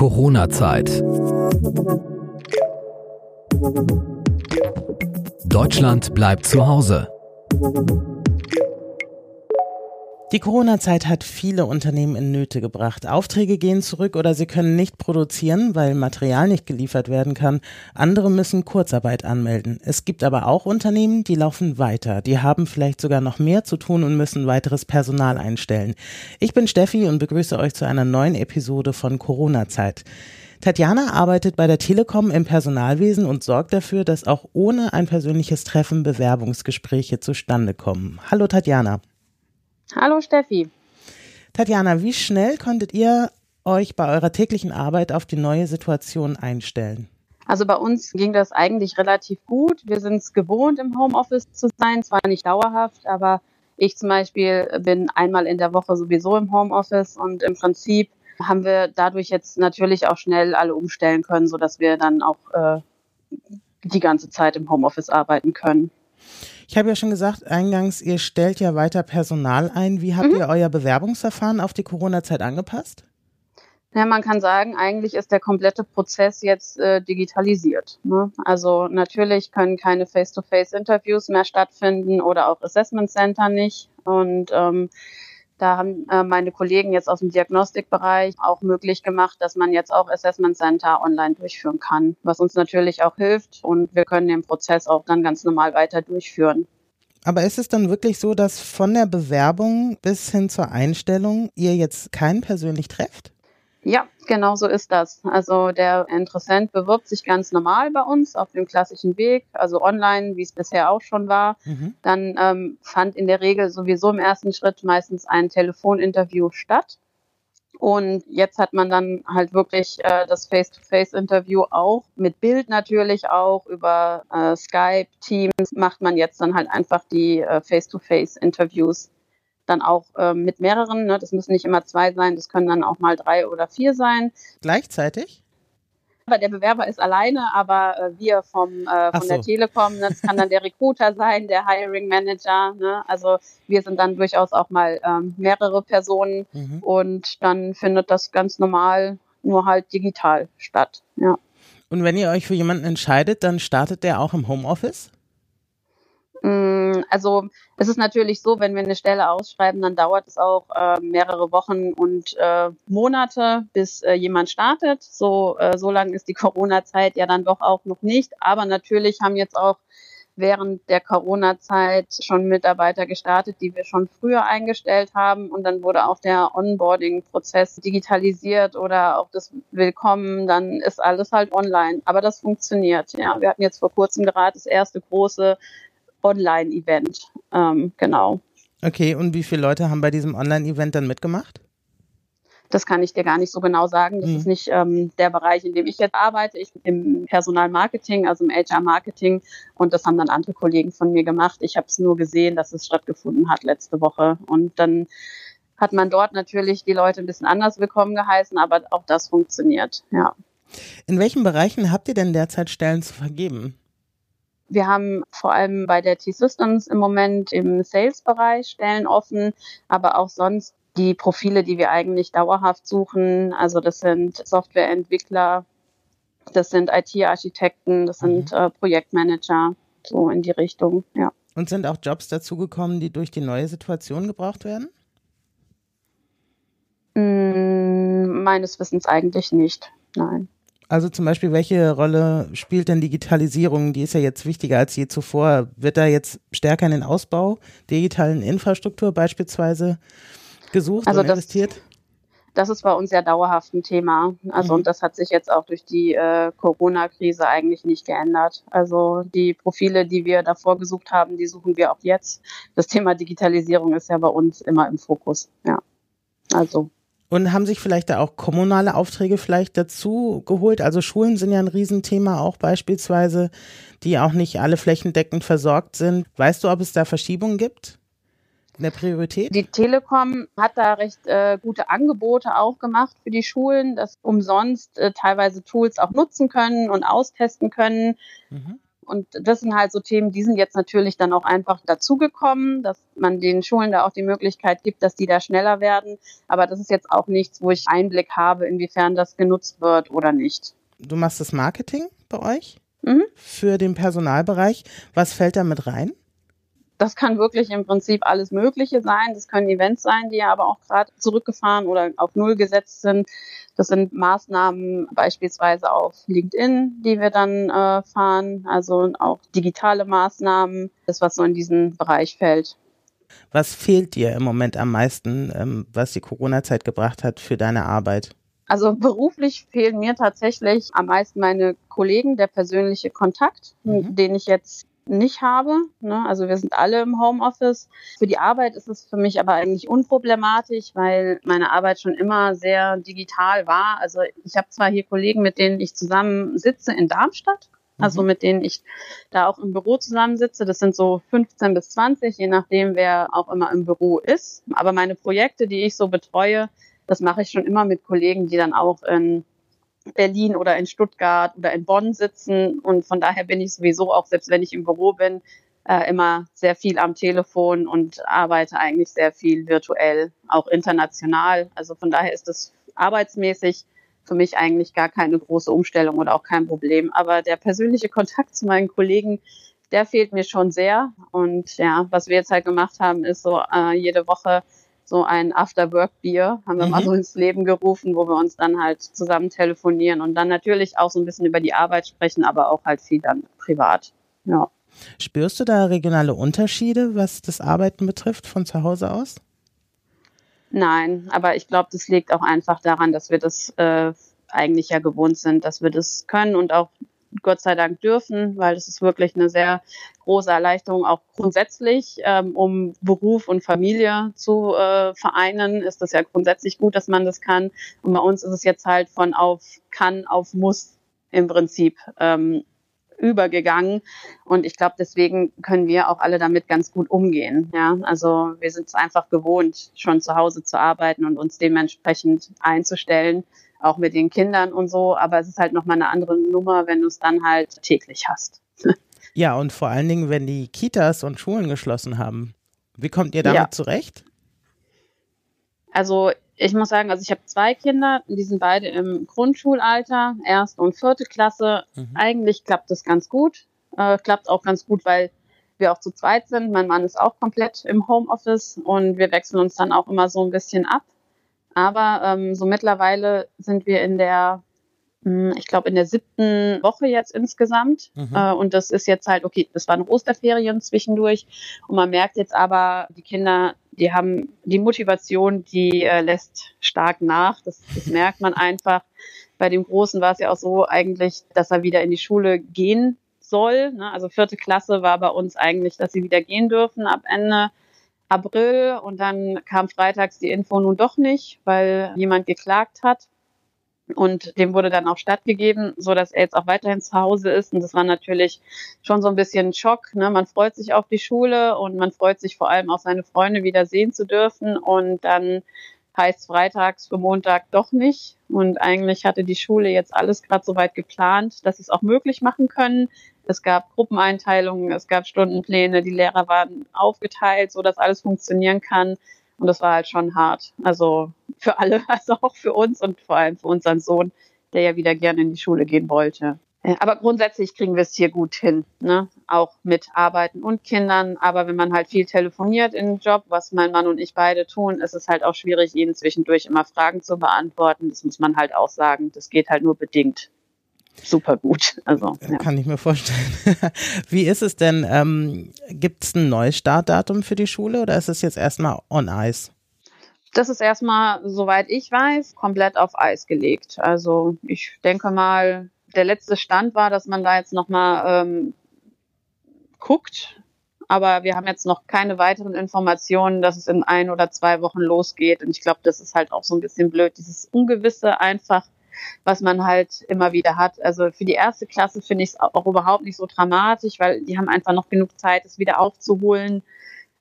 Corona-Zeit. Deutschland bleibt zu Hause. Die Corona-Zeit hat viele Unternehmen in Nöte gebracht. Aufträge gehen zurück oder sie können nicht produzieren, weil Material nicht geliefert werden kann. Andere müssen Kurzarbeit anmelden. Es gibt aber auch Unternehmen, die laufen weiter. Die haben vielleicht sogar noch mehr zu tun und müssen weiteres Personal einstellen. Ich bin Steffi und begrüße euch zu einer neuen Episode von Corona-Zeit. Tatjana arbeitet bei der Telekom im Personalwesen und sorgt dafür, dass auch ohne ein persönliches Treffen Bewerbungsgespräche zustande kommen. Hallo Tatjana. Hallo Steffi. Tatjana, wie schnell konntet ihr euch bei eurer täglichen Arbeit auf die neue Situation einstellen? Also bei uns ging das eigentlich relativ gut. Wir sind es gewohnt, im Homeoffice zu sein, zwar nicht dauerhaft, aber ich zum Beispiel bin einmal in der Woche sowieso im Homeoffice und im Prinzip haben wir dadurch jetzt natürlich auch schnell alle umstellen können, sodass wir dann auch äh, die ganze Zeit im Homeoffice arbeiten können. Ich habe ja schon gesagt, eingangs, ihr stellt ja weiter Personal ein. Wie habt mhm. ihr euer Bewerbungsverfahren auf die Corona-Zeit angepasst? Ja, man kann sagen, eigentlich ist der komplette Prozess jetzt äh, digitalisiert. Ne? Also natürlich können keine Face-to-Face-Interviews mehr stattfinden oder auch Assessment Center nicht. Und ähm, da haben äh, meine Kollegen jetzt aus dem Diagnostikbereich auch möglich gemacht, dass man jetzt auch Assessment Center online durchführen kann, was uns natürlich auch hilft und wir können den Prozess auch dann ganz normal weiter durchführen. Aber ist es dann wirklich so, dass von der Bewerbung bis hin zur Einstellung ihr jetzt keinen persönlich trefft? Ja, genau so ist das. Also der Interessent bewirbt sich ganz normal bei uns auf dem klassischen Weg, also online, wie es bisher auch schon war. Mhm. Dann ähm, fand in der Regel sowieso im ersten Schritt meistens ein Telefoninterview statt. Und jetzt hat man dann halt wirklich äh, das Face-to-Face-Interview auch mit Bild natürlich auch über äh, Skype, Teams macht man jetzt dann halt einfach die äh, Face-to-Face-Interviews dann auch äh, mit mehreren. Ne? Das müssen nicht immer zwei sein, das können dann auch mal drei oder vier sein. Gleichzeitig? Aber der Bewerber ist alleine, aber äh, wir vom, äh, von so. der Telekom, ne? das kann dann der Recruiter sein, der Hiring Manager. Ne? Also wir sind dann durchaus auch mal ähm, mehrere Personen mhm. und dann findet das ganz normal nur halt digital statt. Ja. Und wenn ihr euch für jemanden entscheidet, dann startet der auch im Homeoffice? Mm, also es ist natürlich so, wenn wir eine Stelle ausschreiben, dann dauert es auch äh, mehrere Wochen und äh, Monate, bis äh, jemand startet. So, äh, so lange ist die Corona-Zeit ja dann doch auch noch nicht. Aber natürlich haben jetzt auch während der Corona-Zeit schon Mitarbeiter gestartet, die wir schon früher eingestellt haben. Und dann wurde auch der Onboarding-Prozess digitalisiert oder auch das Willkommen. Dann ist alles halt online. Aber das funktioniert. Ja, wir hatten jetzt vor kurzem gerade das erste große Online-Event. Ähm, genau. Okay, und wie viele Leute haben bei diesem Online-Event dann mitgemacht? Das kann ich dir gar nicht so genau sagen. Das mhm. ist nicht ähm, der Bereich, in dem ich jetzt arbeite. Ich bin im Personalmarketing, also im HR-Marketing. Und das haben dann andere Kollegen von mir gemacht. Ich habe es nur gesehen, dass es stattgefunden hat letzte Woche. Und dann hat man dort natürlich die Leute ein bisschen anders willkommen geheißen, aber auch das funktioniert, ja. In welchen Bereichen habt ihr denn derzeit Stellen zu vergeben? Wir haben vor allem bei der T-Systems im Moment im Sales-Bereich Stellen offen, aber auch sonst die Profile, die wir eigentlich dauerhaft suchen. Also das sind Softwareentwickler, das sind IT-Architekten, das sind mhm. äh, Projektmanager, so in die Richtung, ja. Und sind auch Jobs dazugekommen, die durch die neue Situation gebraucht werden? Mm, meines Wissens eigentlich nicht, nein. Also zum Beispiel, welche Rolle spielt denn Digitalisierung? Die ist ja jetzt wichtiger als je zuvor. Wird da jetzt stärker in den Ausbau digitalen Infrastruktur beispielsweise gesucht also und das, investiert? Das ist bei uns ja dauerhaft ein Thema. Also mhm. und das hat sich jetzt auch durch die äh, Corona-Krise eigentlich nicht geändert. Also die Profile, die wir davor gesucht haben, die suchen wir auch jetzt. Das Thema Digitalisierung ist ja bei uns immer im Fokus. Ja. Also und haben sich vielleicht da auch kommunale Aufträge vielleicht dazu geholt? Also Schulen sind ja ein Riesenthema auch beispielsweise, die auch nicht alle flächendeckend versorgt sind. Weißt du, ob es da Verschiebungen gibt? In der Priorität? Die Telekom hat da recht äh, gute Angebote auch gemacht für die Schulen, dass umsonst äh, teilweise Tools auch nutzen können und austesten können. Mhm. Und das sind halt so Themen, die sind jetzt natürlich dann auch einfach dazugekommen, dass man den Schulen da auch die Möglichkeit gibt, dass die da schneller werden. Aber das ist jetzt auch nichts, wo ich Einblick habe, inwiefern das genutzt wird oder nicht. Du machst das Marketing bei euch mhm. für den Personalbereich. Was fällt da mit rein? Das kann wirklich im Prinzip alles Mögliche sein. Das können Events sein, die aber auch gerade zurückgefahren oder auf Null gesetzt sind. Das sind Maßnahmen beispielsweise auf LinkedIn, die wir dann äh, fahren, also auch digitale Maßnahmen, das was so in diesen Bereich fällt. Was fehlt dir im Moment am meisten, ähm, was die Corona-Zeit gebracht hat für deine Arbeit? Also beruflich fehlen mir tatsächlich am meisten meine Kollegen, der persönliche Kontakt, mhm. den ich jetzt nicht habe. Ne? Also wir sind alle im Homeoffice. Für die Arbeit ist es für mich aber eigentlich unproblematisch, weil meine Arbeit schon immer sehr digital war. Also ich habe zwar hier Kollegen, mit denen ich zusammen sitze in Darmstadt, also mhm. mit denen ich da auch im Büro zusammensitze. Das sind so 15 bis 20, je nachdem, wer auch immer im Büro ist. Aber meine Projekte, die ich so betreue, das mache ich schon immer mit Kollegen, die dann auch in Berlin oder in Stuttgart oder in Bonn sitzen. Und von daher bin ich sowieso auch, selbst wenn ich im Büro bin, äh, immer sehr viel am Telefon und arbeite eigentlich sehr viel virtuell, auch international. Also von daher ist es arbeitsmäßig für mich eigentlich gar keine große Umstellung oder auch kein Problem. Aber der persönliche Kontakt zu meinen Kollegen, der fehlt mir schon sehr. Und ja, was wir jetzt halt gemacht haben, ist so äh, jede Woche so ein After-Work-Bier, haben wir mhm. mal so ins Leben gerufen, wo wir uns dann halt zusammen telefonieren und dann natürlich auch so ein bisschen über die Arbeit sprechen, aber auch halt viel dann privat. Ja. Spürst du da regionale Unterschiede, was das Arbeiten betrifft, von zu Hause aus? Nein, aber ich glaube, das liegt auch einfach daran, dass wir das äh, eigentlich ja gewohnt sind, dass wir das können und auch Gott sei Dank dürfen, weil das ist wirklich eine sehr große Erleichterung, auch grundsätzlich, ähm, um Beruf und Familie zu äh, vereinen, ist das ja grundsätzlich gut, dass man das kann. Und bei uns ist es jetzt halt von auf kann auf muss im Prinzip ähm, übergegangen. Und ich glaube, deswegen können wir auch alle damit ganz gut umgehen. Ja, also wir sind es einfach gewohnt, schon zu Hause zu arbeiten und uns dementsprechend einzustellen auch mit den Kindern und so, aber es ist halt nochmal eine andere Nummer, wenn du es dann halt täglich hast. Ja, und vor allen Dingen, wenn die Kitas und Schulen geschlossen haben. Wie kommt ihr damit ja. zurecht? Also ich muss sagen, also ich habe zwei Kinder, die sind beide im Grundschulalter, erste und vierte Klasse. Mhm. Eigentlich klappt das ganz gut. Äh, klappt auch ganz gut, weil wir auch zu zweit sind. Mein Mann ist auch komplett im Homeoffice und wir wechseln uns dann auch immer so ein bisschen ab. Aber ähm, so mittlerweile sind wir in der, hm, ich glaube, in der siebten Woche jetzt insgesamt. Mhm. Äh, und das ist jetzt halt, okay, das waren Osterferien zwischendurch. Und man merkt jetzt aber, die Kinder, die haben die Motivation, die äh, lässt stark nach. Das, das merkt man einfach. Bei dem Großen war es ja auch so eigentlich, dass er wieder in die Schule gehen soll. Ne? Also vierte Klasse war bei uns eigentlich, dass sie wieder gehen dürfen ab Ende April und dann kam freitags die Info nun doch nicht, weil jemand geklagt hat. Und dem wurde dann auch stattgegeben, so dass er jetzt auch weiterhin zu Hause ist. Und das war natürlich schon so ein bisschen Schock. Ne? Man freut sich auf die Schule und man freut sich vor allem auch seine Freunde wieder sehen zu dürfen. Und dann heißt freitags für Montag doch nicht. Und eigentlich hatte die Schule jetzt alles gerade so weit geplant, dass sie es auch möglich machen können. Es gab Gruppeneinteilungen, es gab Stundenpläne, die Lehrer waren aufgeteilt, so dass alles funktionieren kann. Und das war halt schon hart. Also für alle, also auch für uns und vor allem für unseren Sohn, der ja wieder gerne in die Schule gehen wollte. Aber grundsätzlich kriegen wir es hier gut hin, ne? auch mit Arbeiten und Kindern. Aber wenn man halt viel telefoniert im Job, was mein Mann und ich beide tun, ist es halt auch schwierig, ihnen zwischendurch immer Fragen zu beantworten. Das muss man halt auch sagen. Das geht halt nur bedingt super gut. Also, ja. Kann ich mir vorstellen. Wie ist es denn? Ähm, Gibt es ein neues Startdatum für die Schule oder ist es jetzt erstmal on Eis? Das ist erstmal, soweit ich weiß, komplett auf Eis gelegt. Also ich denke mal, der letzte Stand war, dass man da jetzt nochmal ähm, guckt. Aber wir haben jetzt noch keine weiteren Informationen, dass es in ein oder zwei Wochen losgeht. Und ich glaube, das ist halt auch so ein bisschen blöd, dieses Ungewisse einfach was man halt immer wieder hat. Also für die erste Klasse finde ich es auch überhaupt nicht so dramatisch, weil die haben einfach noch genug Zeit, es wieder aufzuholen.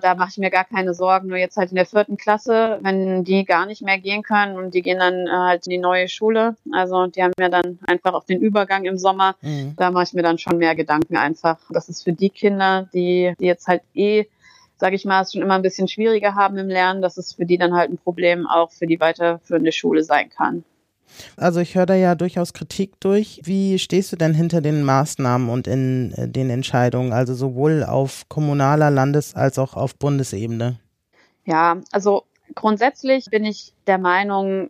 Da mache ich mir gar keine Sorgen. Nur jetzt halt in der vierten Klasse, wenn die gar nicht mehr gehen können und die gehen dann äh, halt in die neue Schule. Also die haben ja dann einfach auch den Übergang im Sommer. Mhm. Da mache ich mir dann schon mehr Gedanken einfach. Das ist für die Kinder, die, die jetzt halt eh sage ich mal, es schon immer ein bisschen schwieriger haben im Lernen, dass es für die dann halt ein Problem auch für die weiterführende Schule sein kann. Also ich höre da ja durchaus Kritik durch. Wie stehst du denn hinter den Maßnahmen und in äh, den Entscheidungen, also sowohl auf kommunaler, Landes- als auch auf Bundesebene? Ja, also grundsätzlich bin ich der Meinung,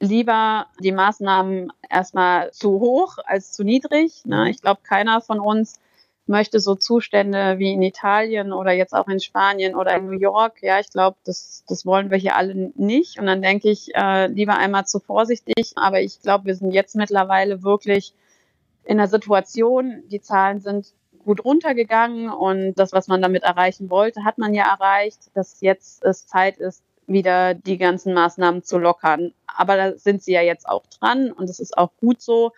lieber die Maßnahmen erstmal zu hoch als zu niedrig. Ne? Ich glaube, keiner von uns möchte so Zustände wie in Italien oder jetzt auch in Spanien oder in New York. Ja, ich glaube, das, das wollen wir hier alle nicht. Und dann denke ich, äh, lieber einmal zu vorsichtig. Aber ich glaube, wir sind jetzt mittlerweile wirklich in der Situation, die Zahlen sind gut runtergegangen und das, was man damit erreichen wollte, hat man ja erreicht, dass jetzt es Zeit ist, wieder die ganzen Maßnahmen zu lockern. Aber da sind sie ja jetzt auch dran und es ist auch gut so.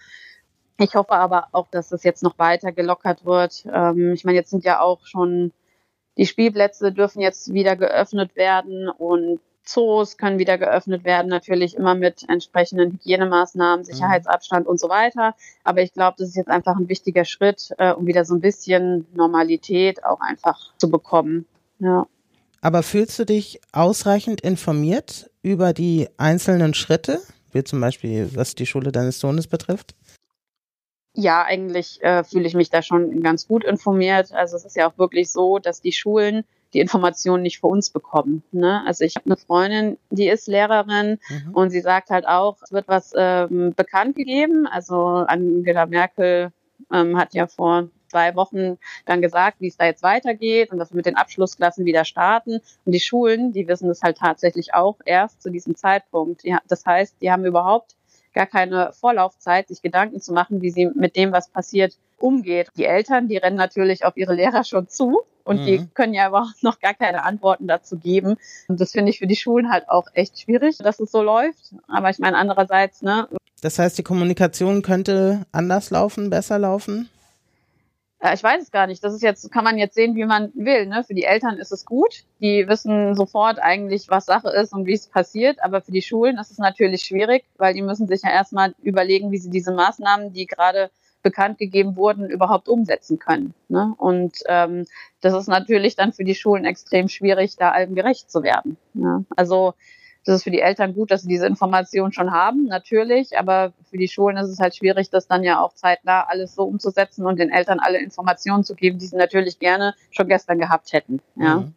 Ich hoffe aber auch, dass es jetzt noch weiter gelockert wird. Ähm, ich meine, jetzt sind ja auch schon die Spielplätze dürfen jetzt wieder geöffnet werden und Zoos können wieder geöffnet werden, natürlich immer mit entsprechenden Hygienemaßnahmen, mhm. Sicherheitsabstand und so weiter. Aber ich glaube, das ist jetzt einfach ein wichtiger Schritt, äh, um wieder so ein bisschen Normalität auch einfach zu bekommen. Ja. Aber fühlst du dich ausreichend informiert über die einzelnen Schritte, wie zum Beispiel was die Schule deines Sohnes betrifft? Ja, eigentlich äh, fühle ich mich da schon ganz gut informiert. Also es ist ja auch wirklich so, dass die Schulen die Informationen nicht für uns bekommen. Ne? Also ich habe eine Freundin, die ist Lehrerin mhm. und sie sagt halt auch, es wird was ähm, bekannt gegeben. Also Angela Merkel ähm, hat ja vor zwei Wochen dann gesagt, wie es da jetzt weitergeht und dass wir mit den Abschlussklassen wieder starten. Und die Schulen, die wissen das halt tatsächlich auch erst zu diesem Zeitpunkt. Ja, das heißt, die haben überhaupt gar keine Vorlaufzeit, sich Gedanken zu machen, wie sie mit dem, was passiert, umgeht. Die Eltern, die rennen natürlich auf ihre Lehrer schon zu und mhm. die können ja aber noch gar keine Antworten dazu geben. Und das finde ich für die Schulen halt auch echt schwierig, dass es so läuft. Aber ich meine andererseits, ne. Das heißt, die Kommunikation könnte anders laufen, besser laufen? Äh, ich weiß es gar nicht. Das ist jetzt, kann man jetzt sehen, wie man will. Ne? Für die Eltern ist es gut. Die wissen sofort eigentlich, was Sache ist und wie es passiert. Aber für die Schulen ist es natürlich schwierig, weil die müssen sich ja erstmal überlegen, wie sie diese Maßnahmen, die gerade bekannt gegeben wurden, überhaupt umsetzen können. Ne? Und ähm, das ist natürlich dann für die Schulen extrem schwierig, da allem gerecht zu werden. Ne? Also das ist für die Eltern gut, dass sie diese Information schon haben, natürlich, aber für die Schulen ist es halt schwierig, das dann ja auch zeitnah alles so umzusetzen und den Eltern alle Informationen zu geben, die sie natürlich gerne schon gestern gehabt hätten. Ja. Mhm.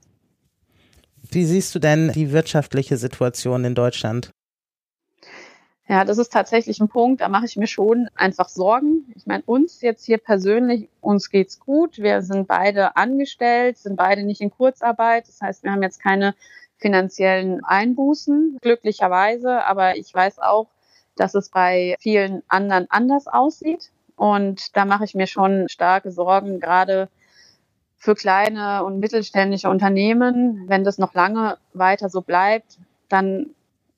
Wie siehst du denn die wirtschaftliche Situation in Deutschland? Ja, das ist tatsächlich ein Punkt, da mache ich mir schon einfach Sorgen. Ich meine, uns jetzt hier persönlich, uns geht's gut. Wir sind beide angestellt, sind beide nicht in Kurzarbeit. Das heißt, wir haben jetzt keine finanziellen Einbußen, glücklicherweise. Aber ich weiß auch, dass es bei vielen anderen anders aussieht. Und da mache ich mir schon starke Sorgen, gerade für kleine und mittelständische Unternehmen. Wenn das noch lange weiter so bleibt, dann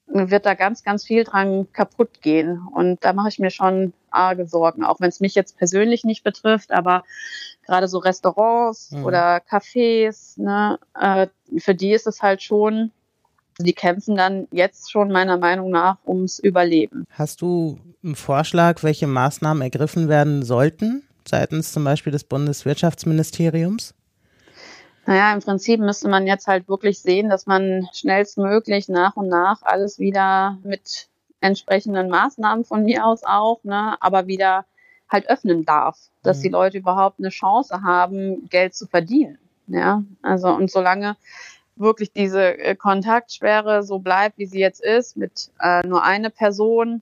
wird da ganz, ganz viel dran kaputt gehen. Und da mache ich mir schon arge Sorgen, auch wenn es mich jetzt persönlich nicht betrifft, aber gerade so Restaurants mhm. oder Cafés, ne, äh, für die ist es halt schon, die kämpfen dann jetzt schon meiner Meinung nach ums Überleben. Hast du einen Vorschlag, welche Maßnahmen ergriffen werden sollten seitens zum Beispiel des Bundeswirtschaftsministeriums? Naja, im Prinzip müsste man jetzt halt wirklich sehen, dass man schnellstmöglich nach und nach alles wieder mit entsprechenden Maßnahmen von mir aus auch, ne, aber wieder halt öffnen darf, dass mhm. die Leute überhaupt eine Chance haben, Geld zu verdienen. Ja, also und solange wirklich diese äh, Kontaktsperre so bleibt, wie sie jetzt ist, mit äh, nur eine Person,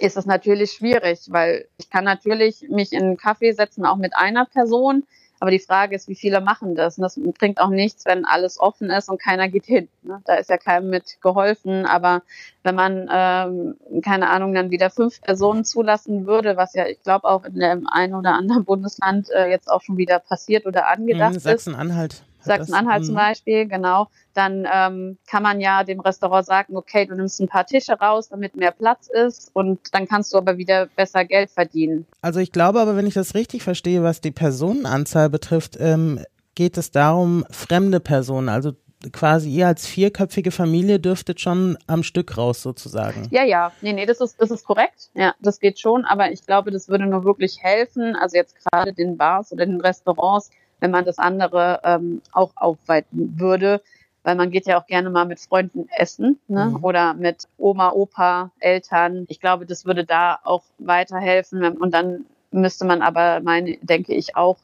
ist es natürlich schwierig, weil ich kann natürlich mich in einen Kaffee setzen, auch mit einer Person, aber die Frage ist, wie viele machen das? Und das bringt auch nichts, wenn alles offen ist und keiner geht hin. Ne? Da ist ja keinem mit geholfen. Aber wenn man, ähm, keine Ahnung, dann wieder fünf Personen zulassen würde, was ja, ich glaube, auch in dem einen oder anderen Bundesland äh, jetzt auch schon wieder passiert oder angedacht mhm, Sachsen-Anhalt. ist. Sachsen-Anhalt zum mhm. Beispiel, genau, dann ähm, kann man ja dem Restaurant sagen, okay, du nimmst ein paar Tische raus, damit mehr Platz ist und dann kannst du aber wieder besser Geld verdienen. Also ich glaube aber, wenn ich das richtig verstehe, was die Personenanzahl betrifft, ähm, geht es darum, fremde Personen, also quasi ihr als vierköpfige Familie dürftet schon am Stück raus sozusagen. Ja, ja, nee, nee, das ist, das ist korrekt. Ja, das geht schon, aber ich glaube, das würde nur wirklich helfen, also jetzt gerade den Bars oder den Restaurants, wenn man das andere ähm, auch aufweiten würde, weil man geht ja auch gerne mal mit Freunden essen ne? Mhm. oder mit Oma, Opa, Eltern. Ich glaube, das würde da auch weiterhelfen und dann müsste man aber, meine, denke ich, auch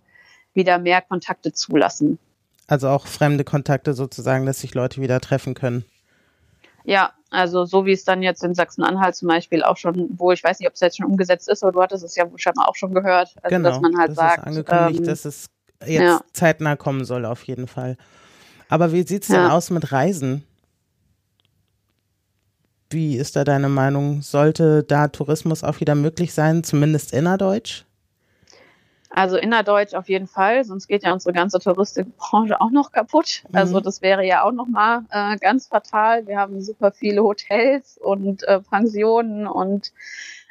wieder mehr Kontakte zulassen. Also auch fremde Kontakte sozusagen, dass sich Leute wieder treffen können. Ja, also so wie es dann jetzt in Sachsen-Anhalt zum Beispiel auch schon, wo ich weiß nicht, ob es jetzt schon umgesetzt ist, aber du hattest es ja scheinbar auch schon gehört, also genau, dass man halt das sagt, ist angekündigt, ähm, dass es jetzt ja. zeitnah kommen soll auf jeden Fall. Aber wie sieht's denn Ja. aus mit Reisen? Wie ist da deine Meinung? Sollte da Tourismus auch wieder möglich sein, zumindest innerdeutsch? Also innerdeutsch auf jeden Fall, sonst geht ja unsere ganze Touristikbranche auch noch kaputt. Also Mhm. das wäre ja auch nochmal äh, ganz fatal. Wir haben super viele Hotels und äh, Pensionen und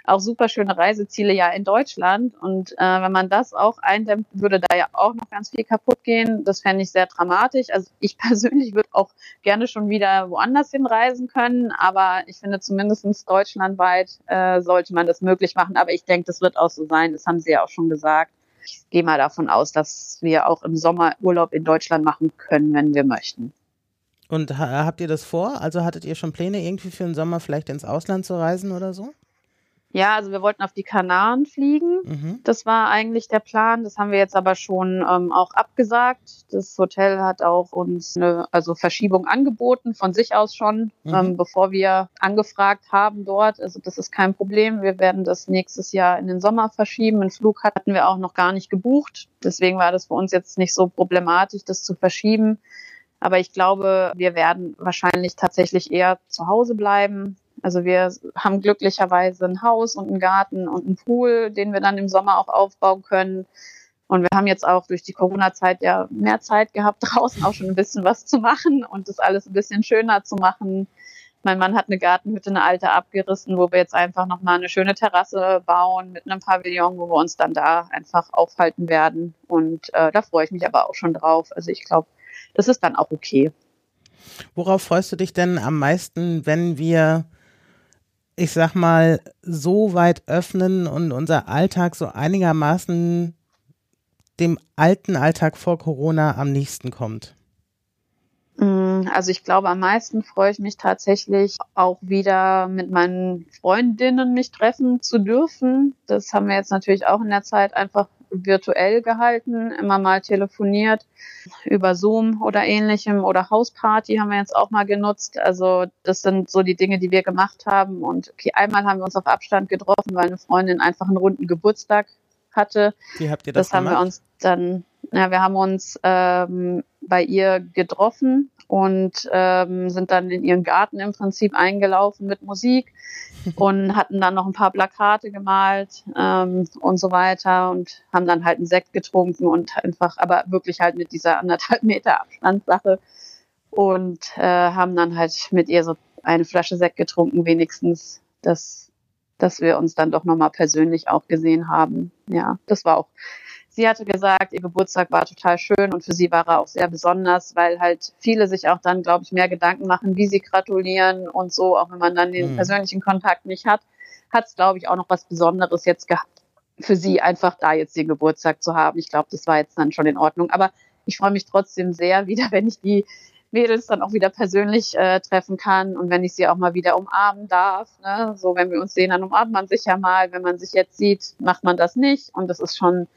auch super schöne Reiseziele ja in Deutschland. Und äh, wenn man das auch eindämmt, würde da ja auch noch ganz viel kaputt gehen. Das fände ich sehr dramatisch. Also ich persönlich würde auch gerne schon wieder woanders hinreisen können, aber ich finde zumindestens deutschlandweit äh, sollte man das möglich machen. Aber ich denke, das wird auch so sein. Das haben Sie ja auch schon gesagt. Ich gehe mal davon aus, dass wir auch im Sommer Urlaub in Deutschland machen können, wenn wir möchten. Und ha habt ihr das vor? Also hattet ihr schon Pläne, irgendwie für den Sommer vielleicht ins Ausland zu reisen oder so? Ja, also wir wollten auf die Kanaren fliegen. Mhm. Das war eigentlich der Plan. Das haben wir jetzt aber schon ähm, auch abgesagt. Das Hotel hat auch uns eine also Verschiebung angeboten, von sich aus schon, Mhm. ähm, bevor wir angefragt haben dort. Also das ist kein Problem. Wir werden das nächstes Jahr in den Sommer verschieben. Einen Flug hatten wir auch noch gar nicht gebucht. Deswegen war das für uns jetzt nicht so problematisch, das zu verschieben. Aber ich glaube, wir werden wahrscheinlich tatsächlich eher zu Hause bleiben. Also wir haben glücklicherweise ein Haus und einen Garten und einen Pool, den wir dann im Sommer auch aufbauen können. Und wir haben jetzt auch durch die Corona-Zeit ja mehr Zeit gehabt, draußen auch schon ein bisschen was zu machen und das alles ein bisschen schöner zu machen. Mein Mann hat eine Gartenhütte, eine alte abgerissen, wo wir jetzt einfach nochmal eine schöne Terrasse bauen mit einem Pavillon, wo wir uns dann da einfach aufhalten werden. Und äh, da freue ich mich aber auch schon drauf. Also ich glaube, das ist dann auch okay. Worauf freust du dich denn am meisten, wenn wir, ich sag mal, so weit öffnen und unser Alltag so einigermaßen dem alten Alltag vor Corona am nächsten kommt? Mm, Also ich glaube, am meisten freue ich mich tatsächlich auch wieder mit meinen Freundinnen mich treffen zu dürfen. Das haben wir jetzt natürlich auch in der Zeit einfach virtuell gehalten, immer mal telefoniert über Zoom oder ähnlichem oder Hausparty haben wir jetzt auch mal genutzt. Also das sind so die Dinge, die wir gemacht haben. Und okay, einmal haben wir uns auf Abstand getroffen, weil eine Freundin einfach einen runden Geburtstag hatte. Wie habt ihr das, Das, haben wir gemacht? uns dann, ja, wir haben uns ähm, bei ihr getroffen und ähm, sind dann in ihren Garten im Prinzip eingelaufen mit Musik und hatten dann noch ein paar Plakate gemalt ähm, und so weiter und haben dann halt einen Sekt getrunken und einfach, aber wirklich halt mit dieser anderthalb Meter Abstandssache und äh, haben dann halt mit ihr so eine Flasche Sekt getrunken, wenigstens, dass, dass wir uns dann doch nochmal persönlich auch gesehen haben. Ja, das war auch Sie hatte gesagt, ihr Geburtstag war total schön und für sie war er auch sehr besonders, weil halt viele sich auch dann, glaube ich, mehr Gedanken machen, wie sie gratulieren und so, auch wenn man dann den Mhm. persönlichen Kontakt nicht hat, hat es, glaube ich, auch noch was Besonderes jetzt gehabt für sie, einfach da jetzt den Geburtstag zu haben. Ich glaube, das war jetzt dann schon in Ordnung. Aber ich freue mich trotzdem sehr wieder, wenn ich die Mädels dann auch wieder persönlich äh, treffen kann und wenn ich sie auch mal wieder umarmen darf. Ne? So, wenn wir uns sehen, dann umarmt man sich ja mal. Wenn man sich jetzt sieht, macht man das nicht. Und das ist schon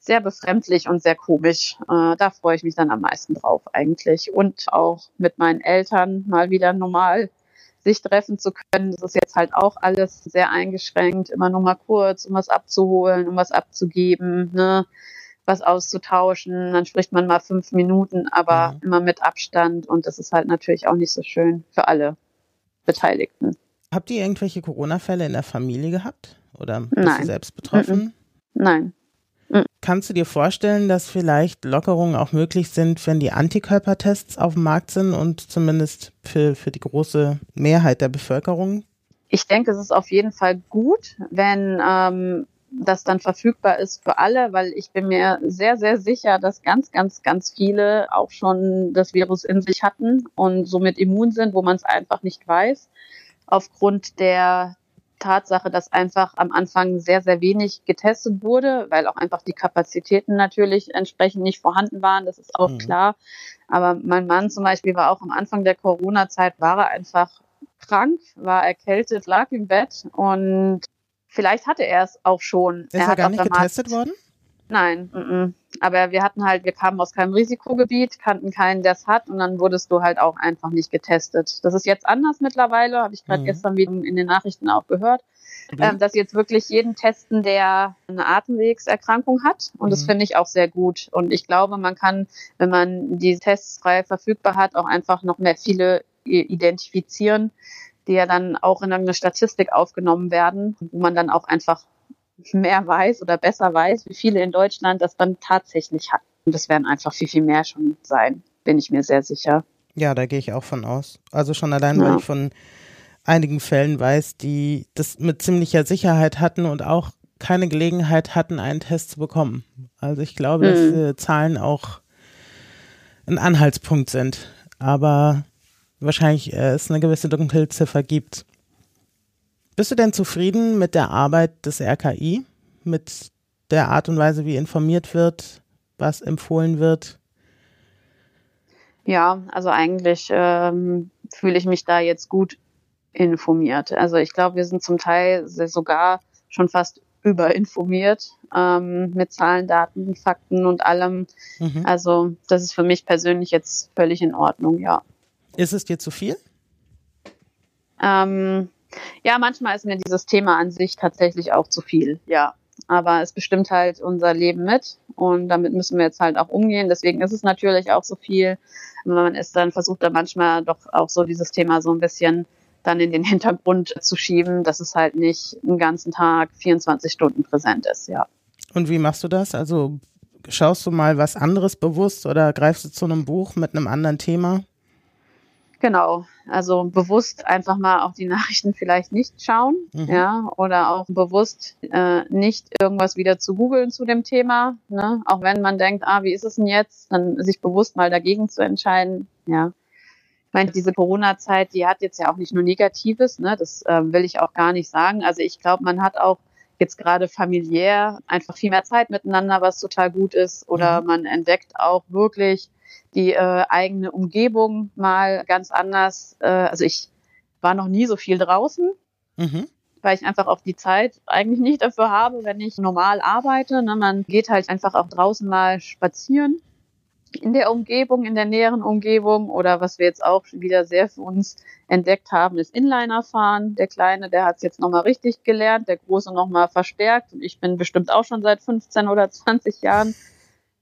sehr befremdlich und sehr komisch. Äh, da freue ich mich dann am meisten drauf eigentlich. Und auch mit meinen Eltern mal wieder normal sich treffen zu können. Das ist jetzt halt auch alles sehr eingeschränkt, immer nur mal kurz, um was abzuholen, um was abzugeben, ne? was auszutauschen. Dann spricht man mal fünf Minuten, aber Mhm. immer mit Abstand. Und das ist halt natürlich auch nicht so schön für alle Beteiligten. Habt ihr irgendwelche Corona-Fälle in der Familie gehabt? Oder bist Nein. du selbst betroffen? Nein. Kannst du dir vorstellen, dass vielleicht Lockerungen auch möglich sind, wenn die Antikörpertests auf dem Markt sind und zumindest für, für die große Mehrheit der Bevölkerung? ich denke, es ist auf jeden Fall gut, wenn ähm, das dann verfügbar ist für alle, weil ich bin mir sehr, sehr sicher, dass ganz, ganz, ganz viele auch schon das Virus in sich hatten und somit immun sind, wo man es einfach nicht weiß, aufgrund der Tatsache, dass einfach am Anfang sehr, sehr wenig getestet wurde, weil auch einfach die Kapazitäten natürlich entsprechend nicht vorhanden waren, das ist auch mhm. klar. Aber mein Mann zum Beispiel war auch am Anfang der Corona-Zeit, war er einfach krank, war erkältet, lag im Bett und Vielleicht hatte er es auch schon. Ist er, er gar nicht getestet worden? Nein, m -m. aber wir hatten halt, wir kamen aus keinem Risikogebiet, kannten keinen, der es hat und dann wurdest du halt auch einfach nicht getestet. Das ist jetzt anders mittlerweile, habe ich gerade mhm. gestern wieder in den Nachrichten auch gehört, mhm. ähm, dass jetzt wirklich jeden testen, der eine Atemwegserkrankung hat und mhm. das finde ich auch sehr gut und ich glaube, man kann, wenn man die Tests frei verfügbar hat, auch einfach noch mehr viele identifizieren, die ja dann auch in eine Statistik aufgenommen werden, wo man dann auch einfach mehr weiß oder besser weiß, wie viele in Deutschland das dann tatsächlich hat. Und das werden einfach viel, viel mehr schon sein, bin ich mir sehr sicher. Ja, da gehe ich auch von aus. Also schon allein, ja. weil ich von einigen Fällen weiß, die das mit ziemlicher Sicherheit hatten und auch keine Gelegenheit hatten, einen Test zu bekommen. Also ich glaube, mhm. dass äh, Zahlen auch ein Anhaltspunkt sind. Aber wahrscheinlich äh, es eine gewisse Dunkelziffer gibt. Bist du denn zufrieden mit der Arbeit des RKI, mit der Art und Weise, wie informiert wird, was empfohlen wird? Ja, also eigentlich ähm, fühle ich mich da jetzt gut informiert. Also ich glaube, wir sind zum Teil sogar schon fast überinformiert ähm, mit Zahlen, Daten, Fakten und allem. Mhm. Also das ist für mich persönlich jetzt völlig in Ordnung, ja. Ist es dir zu viel? Ähm, ja, manchmal ist mir dieses Thema an sich tatsächlich auch zu viel, ja. Aber es bestimmt halt unser Leben mit und damit müssen wir jetzt halt auch umgehen. Deswegen ist es natürlich auch so viel. Man ist dann versucht dann manchmal doch auch so dieses Thema so ein bisschen dann in den Hintergrund zu schieben, dass es halt nicht den ganzen Tag 24 Stunden präsent ist, ja. Und wie machst du das? Also schaust du mal was anderes bewusst oder greifst du zu einem Buch mit einem anderen Thema? Genau, also bewusst einfach mal auch die Nachrichten vielleicht nicht schauen, mhm. ja, oder auch bewusst äh, nicht irgendwas wieder zu googeln zu dem Thema, ne? auch wenn man denkt, ah, wie ist es denn jetzt, dann sich bewusst mal dagegen zu entscheiden, ja. Ich meine, diese Corona-Zeit, die hat jetzt ja auch nicht nur Negatives, ne, das äh, will ich auch gar nicht sagen. Also ich glaube, man hat auch jetzt gerade familiär einfach viel mehr Zeit miteinander, was total gut ist, oder mhm. man entdeckt auch wirklich die äh, eigene Umgebung mal ganz anders. Äh, also ich war noch nie so viel draußen, mhm. weil ich einfach auch die Zeit eigentlich nicht dafür habe, wenn ich normal arbeite. Ne? Man geht halt einfach auch draußen mal spazieren in der Umgebung, in der näheren Umgebung oder was wir jetzt auch wieder sehr für uns entdeckt haben, ist Inliner fahren. Der Kleine, der hat es jetzt nochmal richtig gelernt, der Große nochmal verstärkt und ich bin bestimmt auch schon seit 15 oder 20 Jahren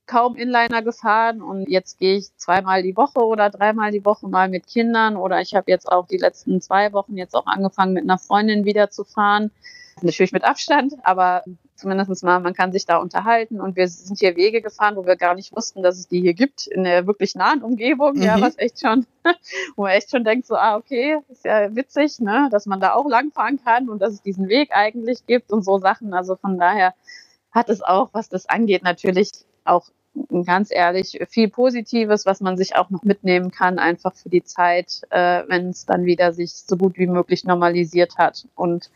kaum Inliner gefahren und jetzt gehe ich zweimal die Woche oder dreimal die Woche mal mit Kindern oder ich habe jetzt auch die letzten zwei Wochen jetzt auch angefangen mit einer Freundin wieder zu fahren. Natürlich mit Abstand, aber zumindest mal, man kann sich da unterhalten und wir sind hier Wege gefahren, wo wir gar nicht wussten, dass es die hier gibt, in der wirklich nahen Umgebung, mhm. ja, was echt schon, wo man echt schon denkt, so, ah, okay, ist ja witzig, ne, dass man da auch langfahren kann und dass es diesen Weg eigentlich gibt und so Sachen. Also von daher hat es auch, was das angeht, natürlich auch ganz ehrlich viel Positives, was man sich auch noch mitnehmen kann, einfach für die Zeit, äh, wenn es dann wieder sich so gut wie möglich normalisiert hat. Und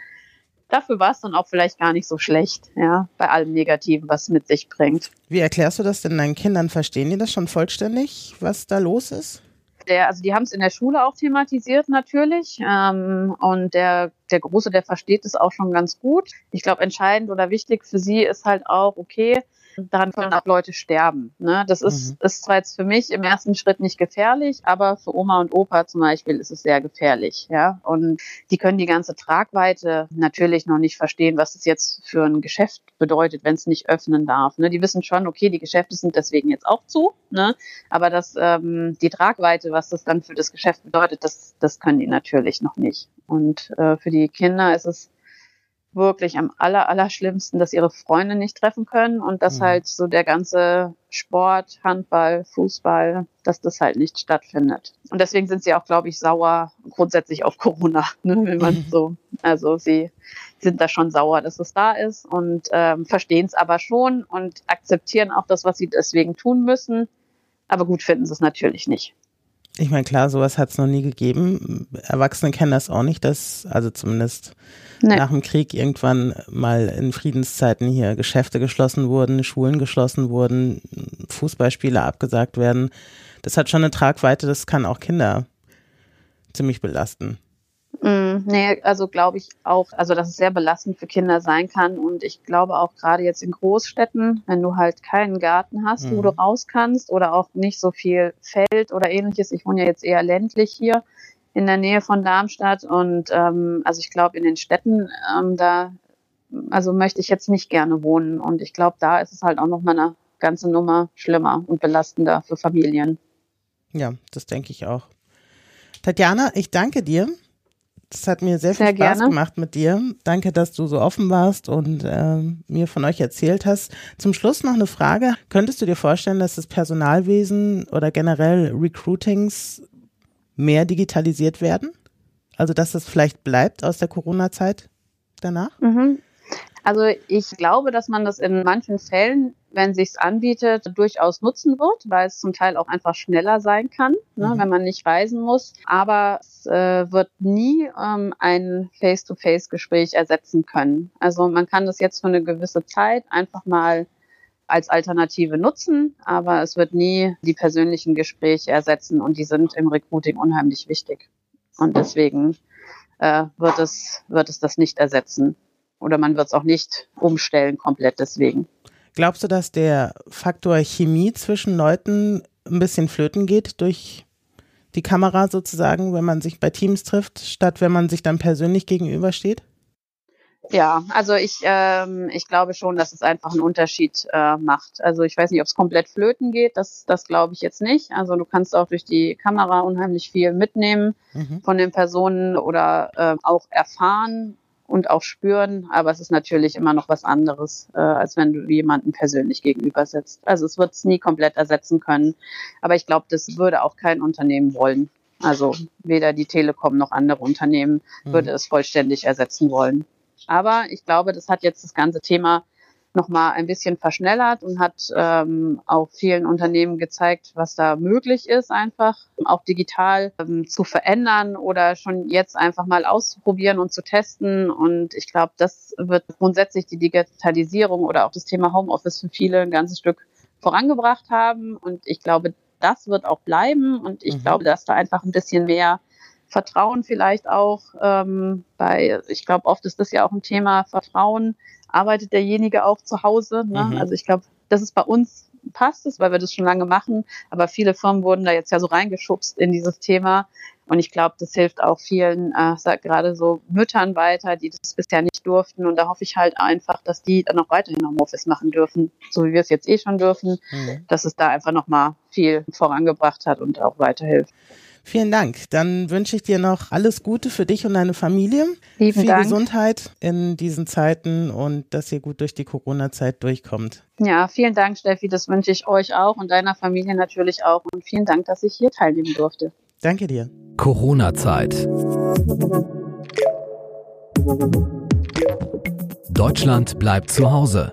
dafür war es dann auch vielleicht gar nicht so schlecht, ja, bei allem Negativen, was es mit sich bringt. Wie erklärst du das denn deinen Kindern? Verstehen die das schon vollständig, was da los ist? Der, also die haben es in der Schule auch thematisiert natürlich ähm, und der der Große, der versteht es auch schon ganz gut. Ich glaube, entscheidend oder wichtig für sie ist halt auch, okay, daran können auch Leute sterben. Ne? Das ist, mhm. ist zwar jetzt für mich im ersten Schritt nicht gefährlich, aber für Oma und Opa zum Beispiel ist es sehr gefährlich. Ja? Und die können die ganze Tragweite natürlich noch nicht verstehen, was es jetzt für ein Geschäft bedeutet, wenn es nicht öffnen darf. Ne? Die wissen schon, okay, die Geschäfte sind deswegen jetzt auch zu, ne? aber das, ähm, die Tragweite, was das dann für das Geschäft bedeutet, das, das können die natürlich noch nicht. Und äh, für die Kinder ist es wirklich am aller, aller schlimmsten, dass ihre Freunde nicht treffen können und dass mhm. halt so der ganze Sport, Handball, Fußball, dass das halt nicht stattfindet. Und deswegen sind sie auch, glaube ich, sauer grundsätzlich auf Corona, ne, wenn man mhm. so, also sie sind da schon sauer, dass es da ist und ähm, verstehen es aber schon und akzeptieren auch das, was sie deswegen tun müssen. Aber gut finden sie es natürlich nicht. Ich meine, klar, sowas hat es noch nie gegeben. Erwachsene kennen das auch nicht, dass, also zumindest nee. nach dem Krieg irgendwann mal in Friedenszeiten hier Geschäfte geschlossen wurden, Schulen geschlossen wurden, Fußballspiele abgesagt werden. Das hat schon eine Tragweite, das kann auch Kinder ziemlich belasten. Mm, nee, also glaube ich auch, also dass es sehr belastend für Kinder sein kann. Und ich glaube auch gerade jetzt in Großstädten, wenn du halt keinen Garten hast, mhm. wo du raus kannst oder auch nicht so viel Feld oder ähnliches. Ich wohne ja jetzt eher ländlich hier in der Nähe von Darmstadt. Und ähm, also ich glaube, in den Städten, ähm, da, also möchte ich jetzt nicht gerne wohnen. Und ich glaube, da ist es halt auch noch mal eine ganze Nummer schlimmer und belastender für Familien. Ja, das denke ich auch. Tatjana, ich danke dir es hat mir sehr viel sehr Spaß gerne. gemacht mit dir. Danke, dass du so offen warst und äh, mir von euch erzählt hast. Zum Schluss noch eine Frage. Könntest du dir vorstellen, dass das Personalwesen oder generell Recruitings mehr digitalisiert werden? Also, dass es vielleicht bleibt aus der Corona-Zeit danach? Mhm. Also ich glaube, dass man das in manchen Fällen wenn sich's anbietet, durchaus nutzen wird, weil es zum Teil auch einfach schneller sein kann, ne, mhm. wenn man nicht reisen muss. Aber es äh, wird nie ähm, ein Face-to-Face-Gespräch ersetzen können. Also man kann das jetzt für eine gewisse Zeit einfach mal als Alternative nutzen, aber es wird nie die persönlichen Gespräche ersetzen und die sind im Recruiting unheimlich wichtig. Und deswegen äh, wird es wird es das nicht ersetzen oder man wird es auch nicht umstellen komplett deswegen. Glaubst du, dass der Faktor Chemie zwischen Leuten ein bisschen flöten geht durch die Kamera sozusagen, wenn man sich bei Teams trifft, statt wenn man sich dann persönlich gegenübersteht? Ja, also ich, ähm, ich glaube schon, dass es einfach einen Unterschied äh, macht. Also ich weiß nicht, ob es komplett flöten geht, das, das glaube ich jetzt nicht. Also du kannst auch durch die Kamera unheimlich viel mitnehmen mhm. von den Personen oder äh, auch erfahren, und auch spüren, aber es ist natürlich immer noch was anderes, äh, als wenn du jemanden persönlich gegenüber sitzt. Also es wird es nie komplett ersetzen können, aber ich glaube, das würde auch kein Unternehmen wollen. Also weder die Telekom noch andere Unternehmen mhm. würde es vollständig ersetzen wollen. Aber ich glaube, das hat jetzt das ganze Thema nochmal ein bisschen verschnellert und hat ähm, auch vielen Unternehmen gezeigt, was da möglich ist, einfach auch digital ähm, zu verändern oder schon jetzt einfach mal auszuprobieren und zu testen. Und ich glaube, das wird grundsätzlich die Digitalisierung oder auch das Thema Homeoffice für viele ein ganzes Stück vorangebracht haben. Und ich glaube, das wird auch bleiben. Und ich mhm. glaube, dass da einfach ein bisschen mehr Vertrauen vielleicht auch ähm, bei, ich glaube, oft ist das ja auch ein Thema Vertrauen arbeitet derjenige auch zu Hause. Ne? Mhm. Also ich glaube, das ist bei uns passt es, weil wir das schon lange machen. Aber viele Firmen wurden da jetzt ja so reingeschubst in dieses Thema. Und ich glaube, das hilft auch vielen, äh, gerade so Müttern weiter, die das bisher nicht durften. Und da hoffe ich halt einfach, dass die dann auch weiterhin Homeoffice machen dürfen, so wie wir es jetzt eh schon dürfen, mhm. dass es da einfach nochmal viel vorangebracht hat und auch weiterhilft. Vielen Dank. Dann wünsche ich dir noch alles Gute für dich und deine Familie. Lieben Viel Dank. Gesundheit in diesen Zeiten und dass ihr gut durch die Corona-Zeit durchkommt. Ja, vielen Dank, Steffi. Das wünsche ich euch auch und deiner Familie natürlich auch. Und vielen Dank, dass ich hier teilnehmen durfte. Danke dir. Corona-Zeit. Deutschland bleibt zu Hause.